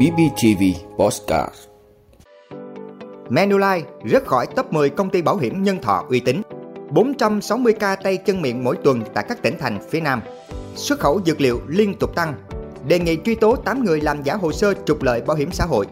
BBTV Postcard Manulife rớt khỏi top 10 công ty bảo hiểm nhân thọ uy tín. 460 ca tay chân miệng mỗi tuần tại các tỉnh thành phía Nam. Xuất khẩu dược liệu liên tục tăng. Đề nghị truy tố 8 người làm giả hồ sơ trục lợi bảo hiểm xã hội.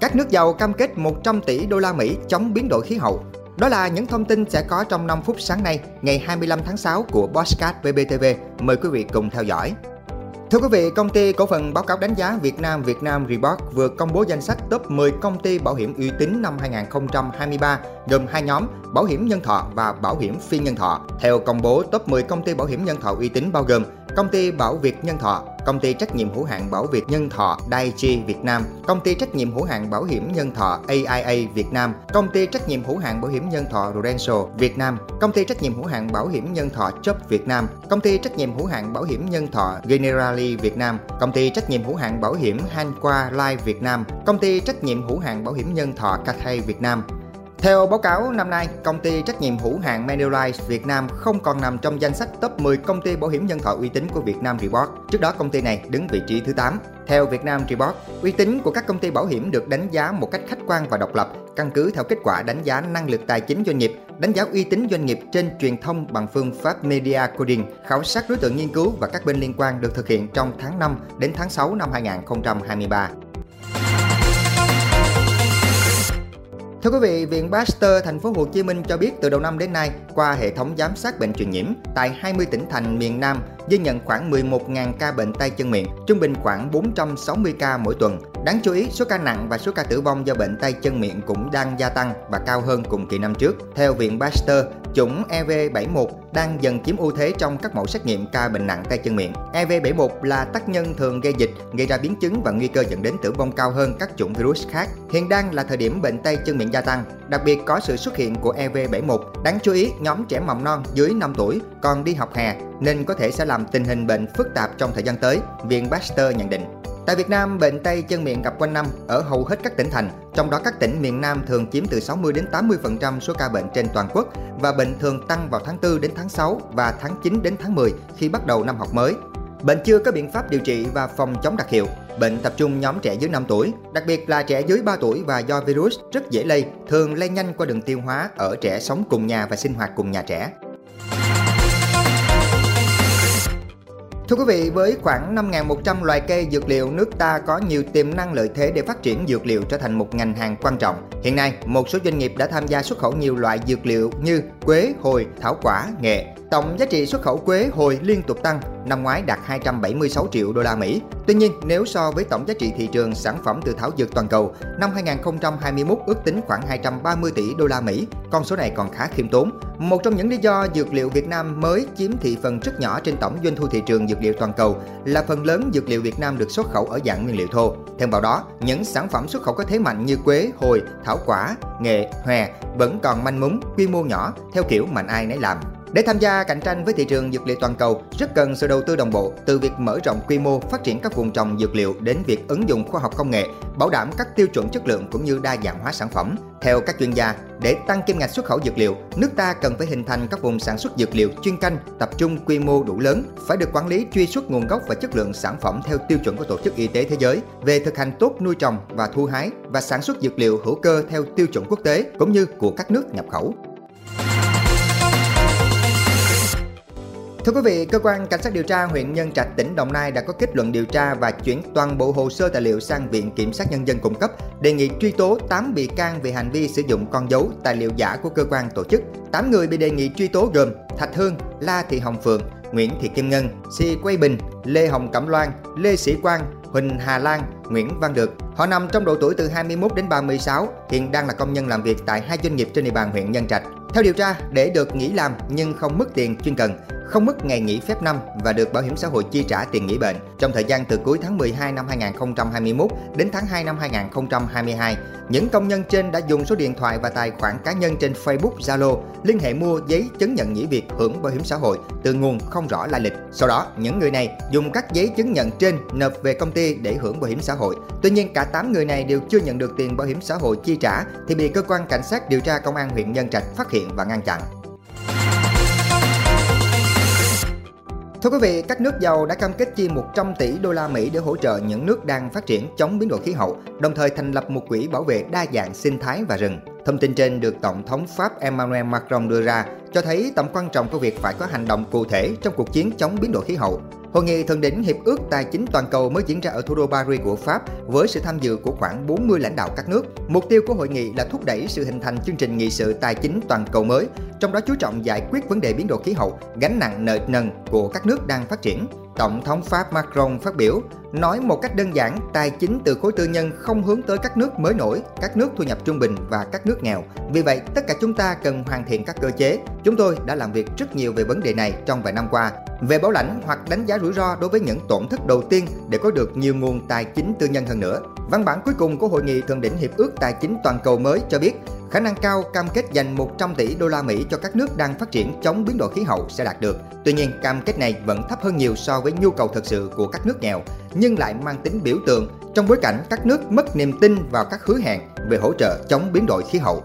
Các nước giàu cam kết 100 tỷ đô la Mỹ chống biến đổi khí hậu. Đó là những thông tin sẽ có trong 5 phút sáng nay, ngày 25 tháng 6 của Bosscat BBTV. Mời quý vị cùng theo dõi. Thưa quý vị, công ty cổ phần báo cáo đánh giá Việt Nam Việt Nam Report vừa công bố danh sách top 10 công ty bảo hiểm uy tín năm 2023 gồm hai nhóm bảo hiểm nhân thọ và bảo hiểm phi nhân thọ. Theo công bố, top 10 công ty bảo hiểm nhân thọ uy tín bao gồm công ty Bảo Việt Nhân Thọ, công ty trách nhiệm hữu hạn Bảo Việt Nhân Thọ Daiichi Việt Nam, công ty trách nhiệm hữu hạn bảo hiểm nhân thọ AIA Việt Nam, công ty trách nhiệm hữu hạn bảo hiểm nhân thọ Prudential Việt Nam, công ty trách nhiệm hữu hạn bảo hiểm nhân thọ Chubb Việt Nam, công ty trách nhiệm hữu hạn bảo hiểm nhân thọ Generali Việt Nam, công ty trách nhiệm hữu hạn bảo hiểm Hanqua Life Việt Nam, công ty trách nhiệm hữu hạn bảo hiểm nhân thọ Cathay Việt Nam, theo báo cáo năm nay, công ty trách nhiệm hữu hạn Manulife Việt Nam không còn nằm trong danh sách top 10 công ty bảo hiểm nhân thọ uy tín của Việt Nam Report. Trước đó công ty này đứng vị trí thứ 8. Theo Việt Nam Report, uy tín của các công ty bảo hiểm được đánh giá một cách khách quan và độc lập, căn cứ theo kết quả đánh giá năng lực tài chính doanh nghiệp, đánh giá uy tín doanh nghiệp trên truyền thông bằng phương pháp Media Coding, khảo sát đối tượng nghiên cứu và các bên liên quan được thực hiện trong tháng 5 đến tháng 6 năm 2023. Thưa quý vị, Viện Pasteur Thành phố Hồ Chí Minh cho biết từ đầu năm đến nay, qua hệ thống giám sát bệnh truyền nhiễm tại 20 tỉnh thành miền Nam ghi nhận khoảng 11.000 ca bệnh tay chân miệng, trung bình khoảng 460 ca mỗi tuần. Đáng chú ý, số ca nặng và số ca tử vong do bệnh tay chân miệng cũng đang gia tăng và cao hơn cùng kỳ năm trước. Theo Viện Pasteur, chủng EV71 đang dần chiếm ưu thế trong các mẫu xét nghiệm ca bệnh nặng tay chân miệng. EV71 là tác nhân thường gây dịch, gây ra biến chứng và nguy cơ dẫn đến tử vong cao hơn các chủng virus khác. Hiện đang là thời điểm bệnh tay chân miệng gia tăng, đặc biệt có sự xuất hiện của EV71. Đáng chú ý, nhóm trẻ mầm non dưới 5 tuổi còn đi học hè nên có thể sẽ làm tình hình bệnh phức tạp trong thời gian tới, Viện Pasteur nhận định. Tại Việt Nam, bệnh tay chân miệng gặp quanh năm ở hầu hết các tỉnh thành, trong đó các tỉnh miền Nam thường chiếm từ 60 đến 80% số ca bệnh trên toàn quốc và bệnh thường tăng vào tháng 4 đến tháng 6 và tháng 9 đến tháng 10 khi bắt đầu năm học mới. Bệnh chưa có biện pháp điều trị và phòng chống đặc hiệu. Bệnh tập trung nhóm trẻ dưới 5 tuổi, đặc biệt là trẻ dưới 3 tuổi và do virus rất dễ lây, thường lây nhanh qua đường tiêu hóa ở trẻ sống cùng nhà và sinh hoạt cùng nhà trẻ. Thưa quý vị, với khoảng 5.100 loài cây dược liệu, nước ta có nhiều tiềm năng lợi thế để phát triển dược liệu trở thành một ngành hàng quan trọng. Hiện nay, một số doanh nghiệp đã tham gia xuất khẩu nhiều loại dược liệu như quế, hồi, thảo quả, nghệ. Tổng giá trị xuất khẩu quế hồi liên tục tăng, năm ngoái đạt 276 triệu đô la Mỹ. Tuy nhiên, nếu so với tổng giá trị thị trường sản phẩm từ thảo dược toàn cầu, năm 2021 ước tính khoảng 230 tỷ đô la Mỹ, con số này còn khá khiêm tốn. Một trong những lý do dược liệu Việt Nam mới chiếm thị phần rất nhỏ trên tổng doanh thu thị trường dược liệu toàn cầu là phần lớn dược liệu Việt Nam được xuất khẩu ở dạng nguyên liệu thô. Thêm vào đó, những sản phẩm xuất khẩu có thế mạnh như quế, hồi, thảo quả, nghệ, hòe vẫn còn manh mún, quy mô nhỏ theo kiểu mạnh ai nấy làm. Để tham gia cạnh tranh với thị trường dược liệu toàn cầu, rất cần sự đầu tư đồng bộ từ việc mở rộng quy mô, phát triển các vùng trồng dược liệu đến việc ứng dụng khoa học công nghệ, bảo đảm các tiêu chuẩn chất lượng cũng như đa dạng hóa sản phẩm. Theo các chuyên gia, để tăng kim ngạch xuất khẩu dược liệu, nước ta cần phải hình thành các vùng sản xuất dược liệu chuyên canh, tập trung quy mô đủ lớn, phải được quản lý truy xuất nguồn gốc và chất lượng sản phẩm theo tiêu chuẩn của Tổ chức Y tế Thế giới về thực hành tốt nuôi trồng và thu hái và sản xuất dược liệu hữu cơ theo tiêu chuẩn quốc tế cũng như của các nước nhập khẩu. Thưa quý vị, cơ quan cảnh sát điều tra huyện Nhân Trạch tỉnh Đồng Nai đã có kết luận điều tra và chuyển toàn bộ hồ sơ tài liệu sang Viện Kiểm sát Nhân dân cung cấp, đề nghị truy tố 8 bị can về hành vi sử dụng con dấu, tài liệu giả của cơ quan tổ chức. 8 người bị đề nghị truy tố gồm Thạch Hương, La Thị Hồng Phượng, Nguyễn Thị Kim Ngân, Si Quay Bình, Lê Hồng Cẩm Loan, Lê Sĩ Quang, Huỳnh Hà Lan, Nguyễn Văn Được. Họ nằm trong độ tuổi từ 21 đến 36, hiện đang là công nhân làm việc tại hai doanh nghiệp trên địa bàn huyện Nhân Trạch. Theo điều tra, để được nghỉ làm nhưng không mất tiền chuyên cần, không mất ngày nghỉ phép năm và được bảo hiểm xã hội chi trả tiền nghỉ bệnh trong thời gian từ cuối tháng 12 năm 2021 đến tháng 2 năm 2022. Những công nhân trên đã dùng số điện thoại và tài khoản cá nhân trên Facebook, Zalo liên hệ mua giấy chứng nhận nghỉ việc hưởng bảo hiểm xã hội từ nguồn không rõ lai lịch. Sau đó, những người này dùng các giấy chứng nhận trên nộp về công ty để hưởng bảo hiểm xã hội. Tuy nhiên, cả 8 người này đều chưa nhận được tiền bảo hiểm xã hội chi trả thì bị cơ quan cảnh sát điều tra công an huyện Nhân Trạch phát hiện và ngăn chặn. Thưa quý vị, các nước giàu đã cam kết chi 100 tỷ đô la Mỹ để hỗ trợ những nước đang phát triển chống biến đổi khí hậu, đồng thời thành lập một quỹ bảo vệ đa dạng sinh thái và rừng. Thông tin trên được Tổng thống Pháp Emmanuel Macron đưa ra, cho thấy tầm quan trọng của việc phải có hành động cụ thể trong cuộc chiến chống biến đổi khí hậu. Hội nghị thượng đỉnh Hiệp ước Tài chính Toàn cầu mới diễn ra ở thủ đô Paris của Pháp với sự tham dự của khoảng 40 lãnh đạo các nước. Mục tiêu của hội nghị là thúc đẩy sự hình thành chương trình nghị sự tài chính toàn cầu mới, trong đó chú trọng giải quyết vấn đề biến đổi khí hậu, gánh nặng nợ nần của các nước đang phát triển. Tổng thống Pháp Macron phát biểu, nói một cách đơn giản, tài chính từ khối tư nhân không hướng tới các nước mới nổi, các nước thu nhập trung bình và các nước nghèo. Vì vậy, tất cả chúng ta cần hoàn thiện các cơ chế. Chúng tôi đã làm việc rất nhiều về vấn đề này trong vài năm qua. Về bảo lãnh hoặc đánh giá rủi ro đối với những tổn thất đầu tiên để có được nhiều nguồn tài chính tư nhân hơn nữa. Văn bản cuối cùng của Hội nghị Thượng đỉnh Hiệp ước Tài chính Toàn cầu mới cho biết khả năng cao cam kết dành 100 tỷ đô la Mỹ cho các nước đang phát triển chống biến đổi khí hậu sẽ đạt được. Tuy nhiên, cam kết này vẫn thấp hơn nhiều so với nhu cầu thực sự của các nước nghèo, nhưng lại mang tính biểu tượng trong bối cảnh các nước mất niềm tin vào các hứa hẹn về hỗ trợ chống biến đổi khí hậu.